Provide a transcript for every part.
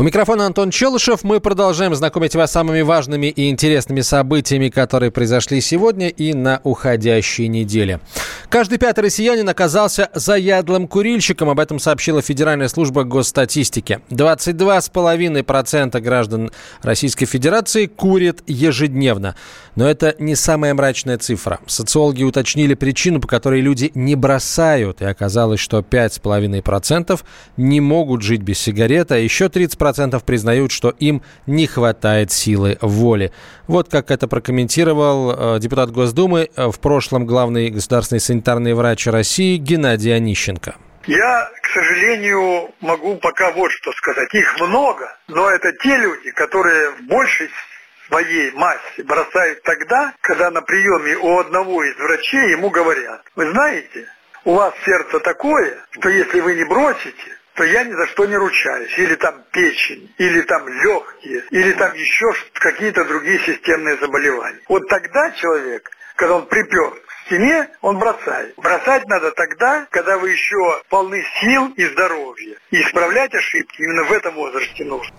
У микрофона Антон Челышев. Мы продолжаем знакомить вас с самыми важными и интересными событиями, которые произошли сегодня и на уходящей неделе. Каждый пятый россиянин оказался заядлым курильщиком. Об этом сообщила Федеральная служба госстатистики. 22,5% граждан Российской Федерации курят ежедневно. Но это не самая мрачная цифра. Социологи уточнили причину, по которой люди не бросают. И оказалось, что 5,5% не могут жить без сигарет, а еще 30% признают, что им не хватает силы воли. Вот как это прокомментировал э, депутат Госдумы, э, в прошлом главный государственный санитарный врач России Геннадий Онищенко. Я, к сожалению, могу пока вот что сказать. Их много, но это те люди, которые в большей своей массе бросают тогда, когда на приеме у одного из врачей ему говорят, вы знаете, у вас сердце такое, что если вы не бросите, то я ни за что не ручаюсь. Или там печень, или там легкие, или там еще какие-то другие системные заболевания. Вот тогда человек, когда он припер к стене, он бросает. Бросать надо тогда, когда вы еще полны сил и здоровья. И исправлять ошибки именно в этом возрасте нужно.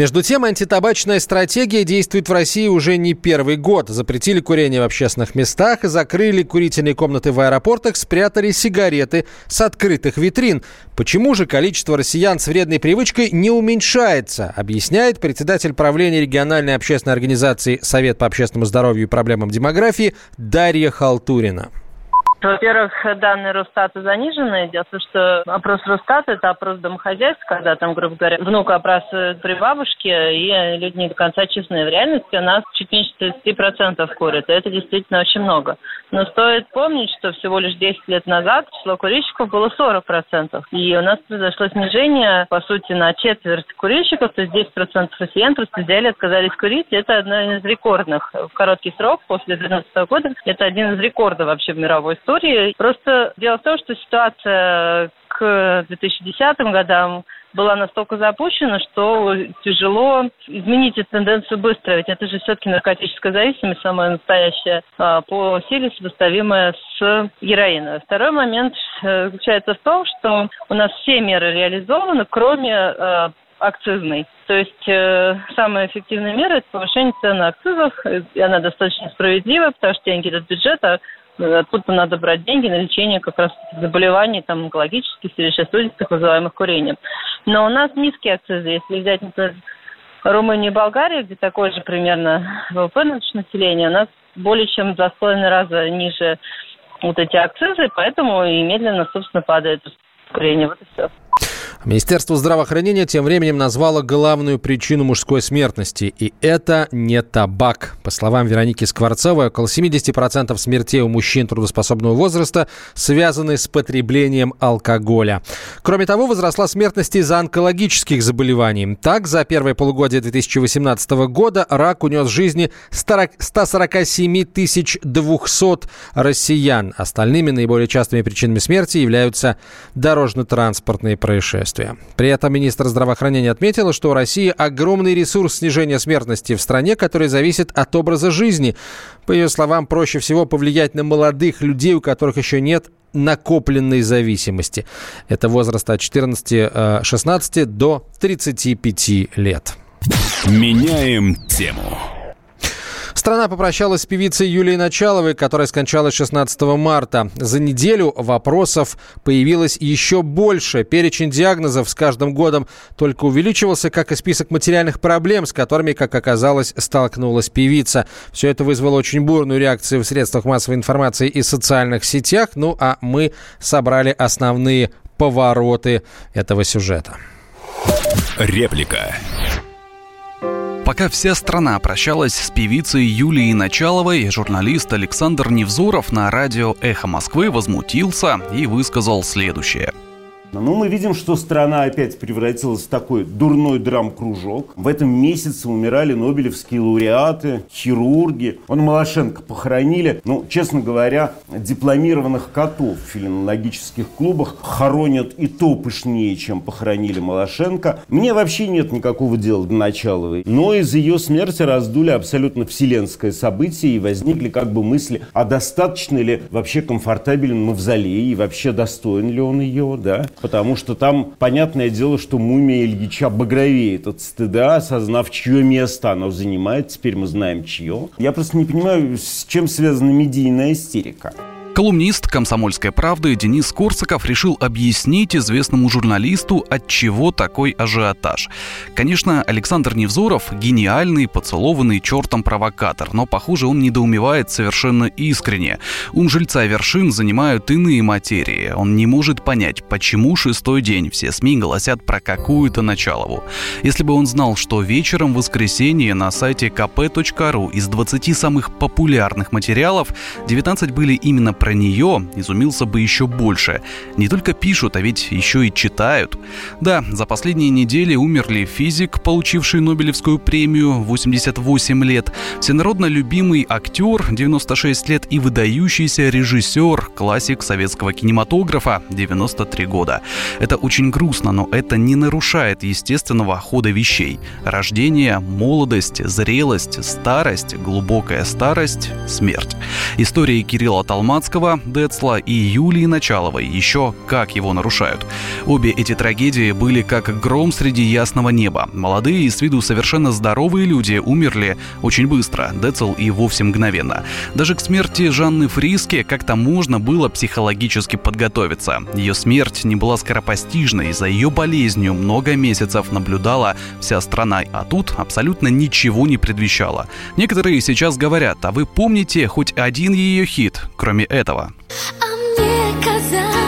Между тем, антитабачная стратегия действует в России уже не первый год. Запретили курение в общественных местах, закрыли курительные комнаты в аэропортах, спрятали сигареты с открытых витрин. Почему же количество россиян с вредной привычкой не уменьшается, объясняет председатель правления региональной общественной организации Совет по общественному здоровью и проблемам демографии Дарья Халтурина. Во-первых, данные Росстата занижены. Дело в том, что опрос Росстата – это опрос домохозяйств, когда там, грубо говоря, внука опрашивают при бабушке, и люди не до конца честные. В реальности у нас чуть меньше 30% курят, и это действительно очень много. Но стоит помнить, что всего лишь 10 лет назад число курильщиков было 40%. И у нас произошло снижение, по сути, на четверть курильщиков, то есть 10% россиян просто взяли, отказались курить. Это одно из рекордных. В короткий срок, после 2012 года, это один из рекордов вообще в мировой истории истории. Просто дело в том, что ситуация к 2010 годам была настолько запущена, что тяжело изменить эту тенденцию быстро. Ведь это же все-таки наркотическая зависимость, самая настоящая, а, по силе сопоставимая с героином. Второй момент э, заключается в том, что у нас все меры реализованы, кроме э, акцизной. То есть э, самая эффективная мера – это повышение на акцизах, и она достаточно справедлива, потому что деньги идут в бюджет, а откуда надо брать деньги на лечение как раз заболеваний там, онкологических или так вызываемых курением. Но у нас низкие акцизы. Если взять, например, Румынию и Болгарию, где такое же примерно ВВП на население, у нас более чем два с половиной раза ниже вот эти акцизы, поэтому и медленно, собственно, падает курение. Вот и все. Министерство здравоохранения тем временем назвало главную причину мужской смертности. И это не табак. По словам Вероники Скворцовой, около 70% смертей у мужчин трудоспособного возраста связаны с потреблением алкоголя. Кроме того, возросла смертность из-за онкологических заболеваний. Так, за первое полугодие 2018 года рак унес жизни 147 200 россиян. Остальными наиболее частыми причинами смерти являются дорожно-транспортные происшествия происшествия. При этом министр здравоохранения отметила, что у России огромный ресурс снижения смертности в стране, который зависит от образа жизни. По ее словам, проще всего повлиять на молодых людей, у которых еще нет накопленной зависимости. Это возраст от 14-16 до 35 лет. Меняем тему. Страна попрощалась с певицей Юлией Началовой, которая скончалась 16 марта. За неделю вопросов появилось еще больше. Перечень диагнозов с каждым годом только увеличивался, как и список материальных проблем, с которыми, как оказалось, столкнулась певица. Все это вызвало очень бурную реакцию в средствах массовой информации и социальных сетях. Ну а мы собрали основные повороты этого сюжета. Реплика. Пока вся страна прощалась с певицей Юлией Началовой, журналист Александр Невзоров на радио «Эхо Москвы» возмутился и высказал следующее – ну, мы видим, что страна опять превратилась в такой дурной драм-кружок. В этом месяце умирали нобелевские лауреаты, хирурги. Он Малашенко похоронили. Ну, честно говоря, дипломированных котов в филинологических клубах хоронят и то пышнее, чем похоронили Малашенко. Мне вообще нет никакого дела до Началовой. Но из ее смерти раздули абсолютно вселенское событие и возникли как бы мысли, а достаточно ли вообще комфортабелен мавзолей и вообще достоин ли он ее, да? Потому что там, понятное дело, что мумия Ильича багровеет от стыда, осознав, чье место оно занимает. Теперь мы знаем, чье. Я просто не понимаю, с чем связана медийная истерика. Колумнист «Комсомольской правды» Денис Корсаков решил объяснить известному журналисту, от чего такой ажиотаж. Конечно, Александр Невзоров – гениальный, поцелованный чертом провокатор, но, похоже, он недоумевает совершенно искренне. Ум жильца вершин занимают иные материи. Он не может понять, почему шестой день все СМИ голосят про какую-то Началову. Если бы он знал, что вечером в воскресенье на сайте kp.ru из 20 самых популярных материалов 19 были именно про нее изумился бы еще больше. Не только пишут, а ведь еще и читают. Да, за последние недели умерли физик, получивший Нобелевскую премию 88 лет, всенародно любимый актер 96 лет и выдающийся режиссер, классик советского кинематографа 93 года. Это очень грустно, но это не нарушает естественного хода вещей. Рождение, молодость, зрелость, старость, глубокая старость, смерть. История Кирилла Талмацкого Высоцкого, Децла и Юлии Началовой еще как его нарушают. Обе эти трагедии были как гром среди ясного неба. Молодые и с виду совершенно здоровые люди умерли очень быстро, Децл и вовсе мгновенно. Даже к смерти Жанны Фриске как-то можно было психологически подготовиться. Ее смерть не была скоропостижной, за ее болезнью много месяцев наблюдала вся страна, а тут абсолютно ничего не предвещало. Некоторые сейчас говорят, а вы помните хоть один ее хит, кроме этого? Этого. А мне казалось,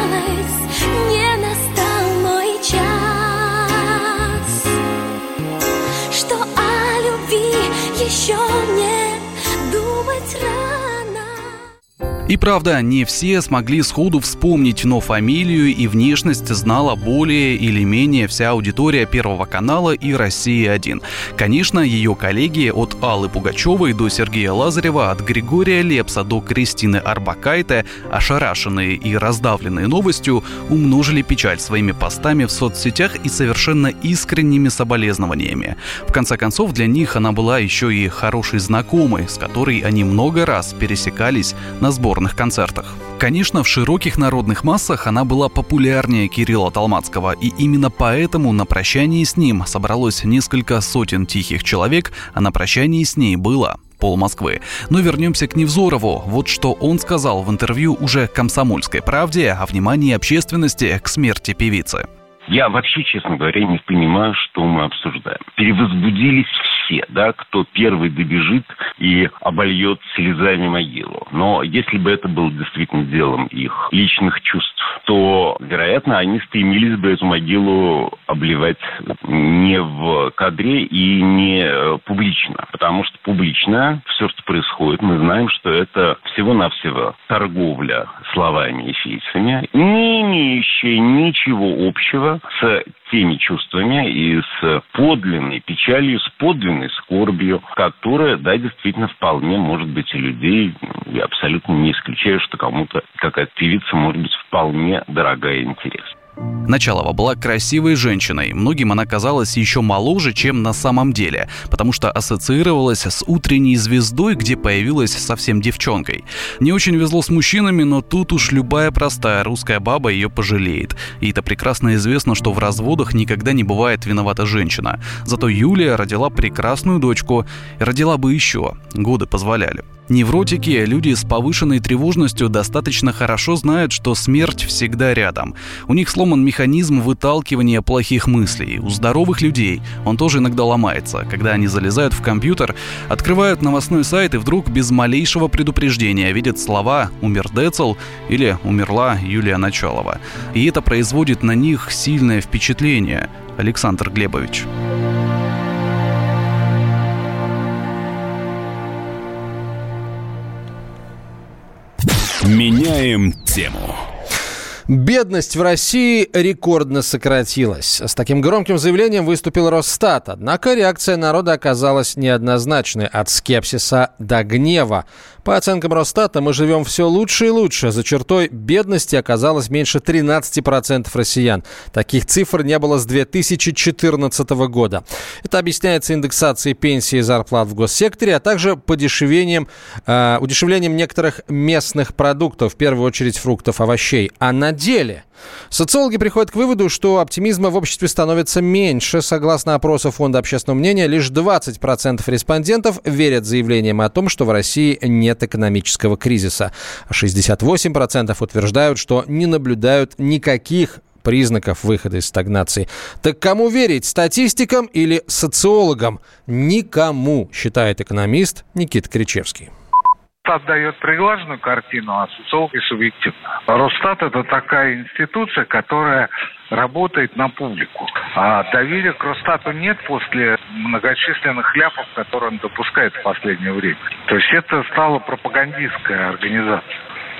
И правда, не все смогли сходу вспомнить, но фамилию и внешность знала более или менее вся аудитория Первого канала и России-1. Конечно, ее коллеги от Аллы Пугачевой до Сергея Лазарева, от Григория Лепса до Кристины Арбакайте, ошарашенные и раздавленные новостью, умножили печаль своими постами в соцсетях и совершенно искренними соболезнованиями. В конце концов, для них она была еще и хорошей знакомой, с которой они много раз пересекались на сборных сборных концертах. Конечно, в широких народных массах она была популярнее Кирилла Талмацкого, и именно поэтому на прощании с ним собралось несколько сотен тихих человек, а на прощании с ней было пол Москвы. Но вернемся к Невзорову. Вот что он сказал в интервью уже «Комсомольской правде» о внимании общественности к смерти певицы. Я вообще, честно говоря, не понимаю, что мы обсуждаем. Перевозбудились все, да, кто первый добежит и обольет слезами могилу. Но если бы это было действительно делом их личных чувств, то, вероятно, они стремились бы эту могилу обливать не в кадре и не э, публично. Потому что публично все, что происходит, мы знаем, что это всего-навсего торговля словами и фейсами, не имеющая ничего общего с теми чувствами и с подлинной печалью, с подлинной скорбью, которая, да, действительно вполне может быть у людей. Я абсолютно не исключаю, что кому-то какая-то певица может быть вполне дорогая и интересна. Началова была красивой женщиной. Многим она казалась еще моложе, чем на самом деле, потому что ассоциировалась с утренней звездой, где появилась совсем девчонкой. Не очень везло с мужчинами, но тут уж любая простая русская баба ее пожалеет. И это прекрасно известно, что в разводах никогда не бывает виновата женщина. Зато Юлия родила прекрасную дочку. Родила бы еще. Годы позволяли. Невротики, люди с повышенной тревожностью достаточно хорошо знают, что смерть всегда рядом. У них сломан механизм выталкивания плохих мыслей. У здоровых людей он тоже иногда ломается, когда они залезают в компьютер, открывают новостной сайт и вдруг без малейшего предупреждения видят слова «умер Децл» или «умерла Юлия Началова». И это производит на них сильное впечатление. Александр Глебович. Меняем тему. Бедность в России рекордно сократилась. С таким громким заявлением выступил Росстат. Однако реакция народа оказалась неоднозначной от скепсиса до гнева. По оценкам Росстата, мы живем все лучше и лучше. За чертой бедности оказалось меньше 13% россиян. Таких цифр не было с 2014 года. Это объясняется индексацией пенсии и зарплат в госсекторе, а также подешевением, э, удешевлением некоторых местных продуктов, в первую очередь фруктов, овощей. А на на деле? Социологи приходят к выводу, что оптимизма в обществе становится меньше. Согласно опросу Фонда общественного мнения, лишь 20% респондентов верят заявлениям о том, что в России нет экономического кризиса. 68% утверждают, что не наблюдают никаких признаков выхода из стагнации. Так кому верить, статистикам или социологам? Никому, считает экономист Никита Кричевский. Росстат дает приглаженную картину, а социологи субъективно. Росстат – это такая институция, которая работает на публику. А доверия к Росстату нет после многочисленных ляпов, которые он допускает в последнее время. То есть это стала пропагандистская организация.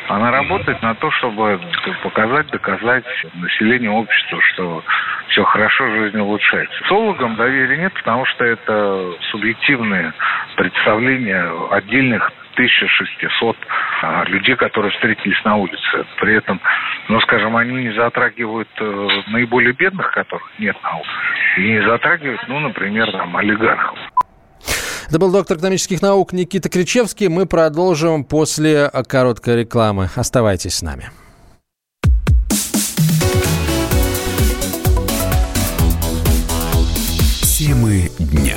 Она работает на то, чтобы показать, доказать населению обществу, что все хорошо, жизнь улучшается. Социологам доверия нет, потому что это субъективные представления отдельных 1600 а, людей, которые встретились на улице. При этом, ну, скажем, они не затрагивают э, наиболее бедных, которых нет на улице, и не затрагивают, ну, например, там, олигархов. Это был доктор экономических наук Никита Кричевский. Мы продолжим после короткой рекламы. Оставайтесь с нами. Темы дня.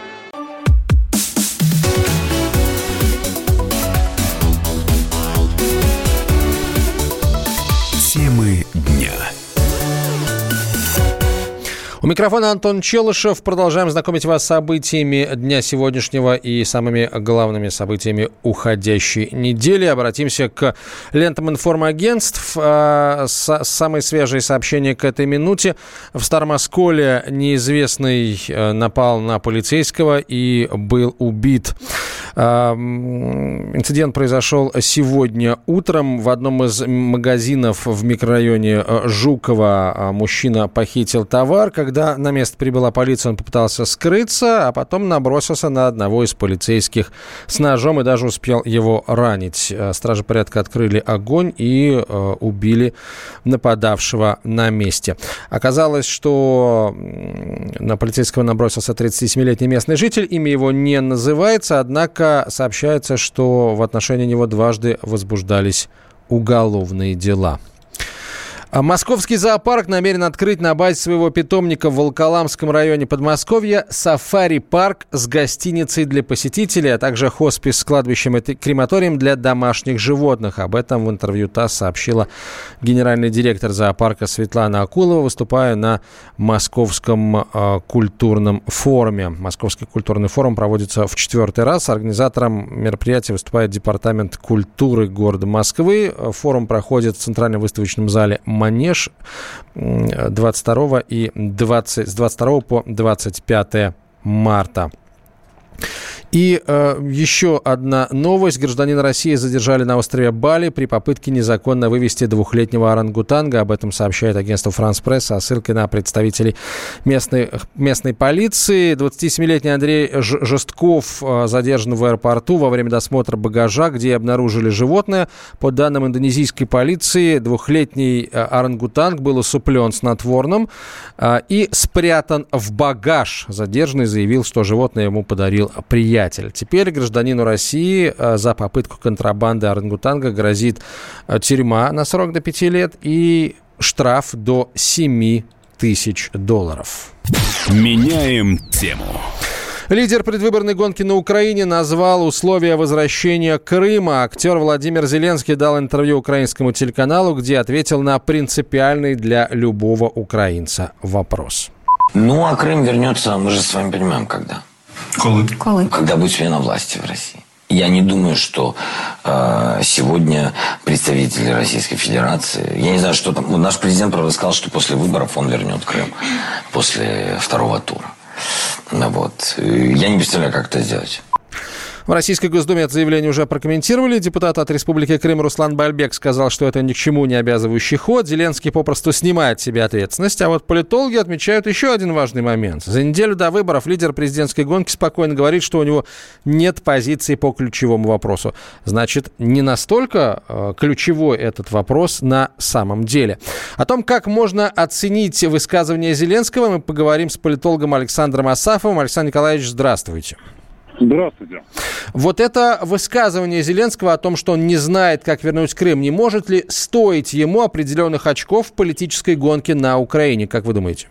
У микрофона Антон Челышев. Продолжаем знакомить вас с событиями дня сегодняшнего и самыми главными событиями уходящей недели. Обратимся к лентам информагентств. А, самые свежие сообщения к этой минуте. В Старом Осколе неизвестный э, напал на полицейского и был убит. А, инцидент произошел сегодня утром в одном из магазинов в микрорайоне э, Жукова. А, мужчина похитил товар. Когда когда на место прибыла полиция, он попытался скрыться, а потом набросился на одного из полицейских с ножом и даже успел его ранить. Э, стражи порядка открыли огонь и э, убили нападавшего на месте. Оказалось, что на полицейского набросился 37-летний местный житель. Имя его не называется, однако сообщается, что в отношении него дважды возбуждались уголовные дела. А московский зоопарк намерен открыть на базе своего питомника в Волколамском районе Подмосковья сафари-парк с гостиницей для посетителей, а также хоспис с кладбищем и крематорием для домашних животных. Об этом в интервью ТАСС сообщила генеральный директор зоопарка Светлана Акулова, выступая на Московском э, культурном форуме. Московский культурный форум проводится в четвертый раз. Организатором мероприятия выступает Департамент культуры города Москвы. Форум проходит в Центральном выставочном зале Манеж 22 и 20, с 22 по 25 марта. И э, еще одна новость. Гражданина России задержали на острове Бали при попытке незаконно вывести двухлетнего орангутанга. Об этом сообщает агентство «Франс Пресс» со ссылкой на представителей местной, местной полиции. 27-летний Андрей Жестков э, задержан в аэропорту во время досмотра багажа, где обнаружили животное. По данным индонезийской полиции, двухлетний э, орангутанг был усыплен снотворным э, и спрятан в багаж. Задержанный заявил, что животное ему подарил приятель приятель. Теперь гражданину России э, за попытку контрабанды орангутанга грозит э, тюрьма на срок до 5 лет и штраф до 7 тысяч долларов. Меняем тему. Лидер предвыборной гонки на Украине назвал условия возвращения Крыма. Актер Владимир Зеленский дал интервью украинскому телеканалу, где ответил на принципиальный для любого украинца вопрос. Ну, а Крым вернется, мы же с вами понимаем, когда. Коли? Коли? Когда будет смена власти в России. Я не думаю, что э, сегодня представители Российской Федерации, я не знаю, что там, наш президент, правда, сказал, что после выборов он вернет Крым, после второго тура. Вот. Я не представляю, как это сделать. В Российской Госдуме это заявление уже прокомментировали. Депутат от Республики Крым Руслан Бальбек сказал, что это ни к чему не обязывающий ход. Зеленский попросту снимает с себя ответственность. А вот политологи отмечают еще один важный момент. За неделю до выборов лидер президентской гонки спокойно говорит, что у него нет позиции по ключевому вопросу. Значит, не настолько э, ключевой этот вопрос на самом деле. О том, как можно оценить высказывание Зеленского, мы поговорим с политологом Александром Асафовым. Александр Николаевич, здравствуйте. Здравствуйте. Вот это высказывание Зеленского о том, что он не знает, как вернуть Крым, не может ли стоить ему определенных очков в политической гонке на Украине, как вы думаете?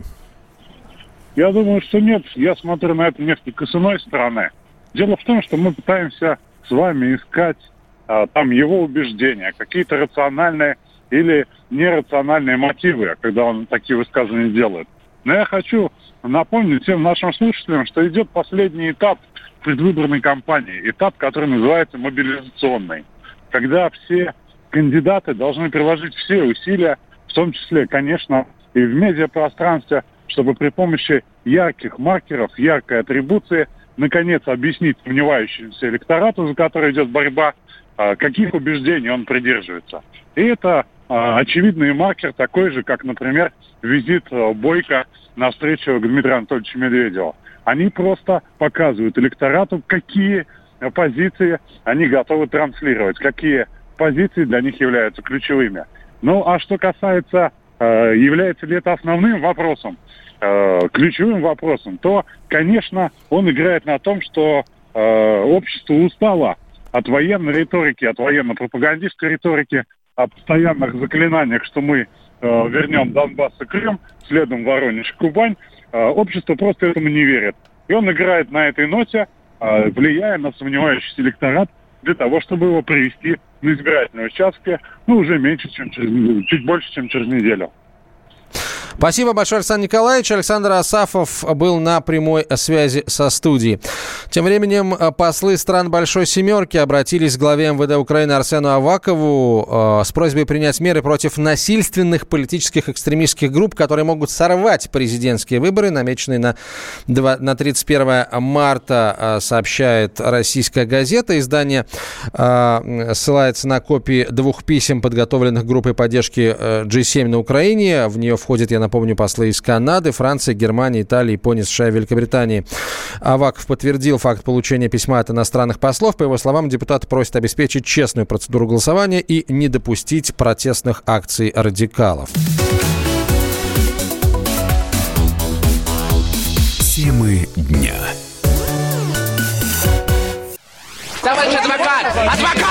Я думаю, что нет. Я смотрю на это несколько с иной стороны. Дело в том, что мы пытаемся с вами искать а, там его убеждения, какие-то рациональные или нерациональные мотивы, когда он такие высказывания делает. Но я хочу напомнить всем нашим слушателям, что идет последний этап предвыборной кампании, этап, который называется мобилизационный, когда все кандидаты должны приложить все усилия, в том числе, конечно, и в медиапространстве, чтобы при помощи ярких маркеров, яркой атрибуции, наконец объяснить сомневающемуся электорату, за который идет борьба, а, каких убеждений он придерживается. И это а, очевидный маркер такой же, как, например, визит а, Бойко на встречу к Дмитрию Анатольевичу Медведеву. Они просто показывают электорату, какие позиции они готовы транслировать, какие позиции для них являются ключевыми. Ну, а что касается, э, является ли это основным вопросом, э, ключевым вопросом, то, конечно, он играет на том, что э, общество устало от военной риторики, от военно-пропагандистской риторики, о постоянных заклинаниях, что мы вернем Донбасс и Крым, следом Воронеж Кубань, э, общество просто этому не верит. И он играет на этой ноте, э, влияя на сомневающийся электорат для того, чтобы его привести на избирательные участки, ну, уже меньше, чем через, чуть больше, чем через неделю. Спасибо большое, Александр Николаевич. Александр Асафов был на прямой связи со студией. Тем временем э, послы стран Большой Семерки обратились к главе МВД Украины Арсену Авакову э, с просьбой принять меры против насильственных политических экстремистских групп, которые могут сорвать президентские выборы, намеченные на, 2, на 31 марта, э, сообщает российская газета. Издание ссылается на копии двух писем, подготовленных группой поддержки э, G7 на Украине. В нее входит, я напомню, послы из Канады, Франции, Германии, Италии, Японии, США и Великобритании. Аваков подтвердил факт получения письма от иностранных послов. По его словам, депутат просит обеспечить честную процедуру голосования и не допустить протестных акций радикалов. Темы дня. Товарищ адвокат! Адвокат!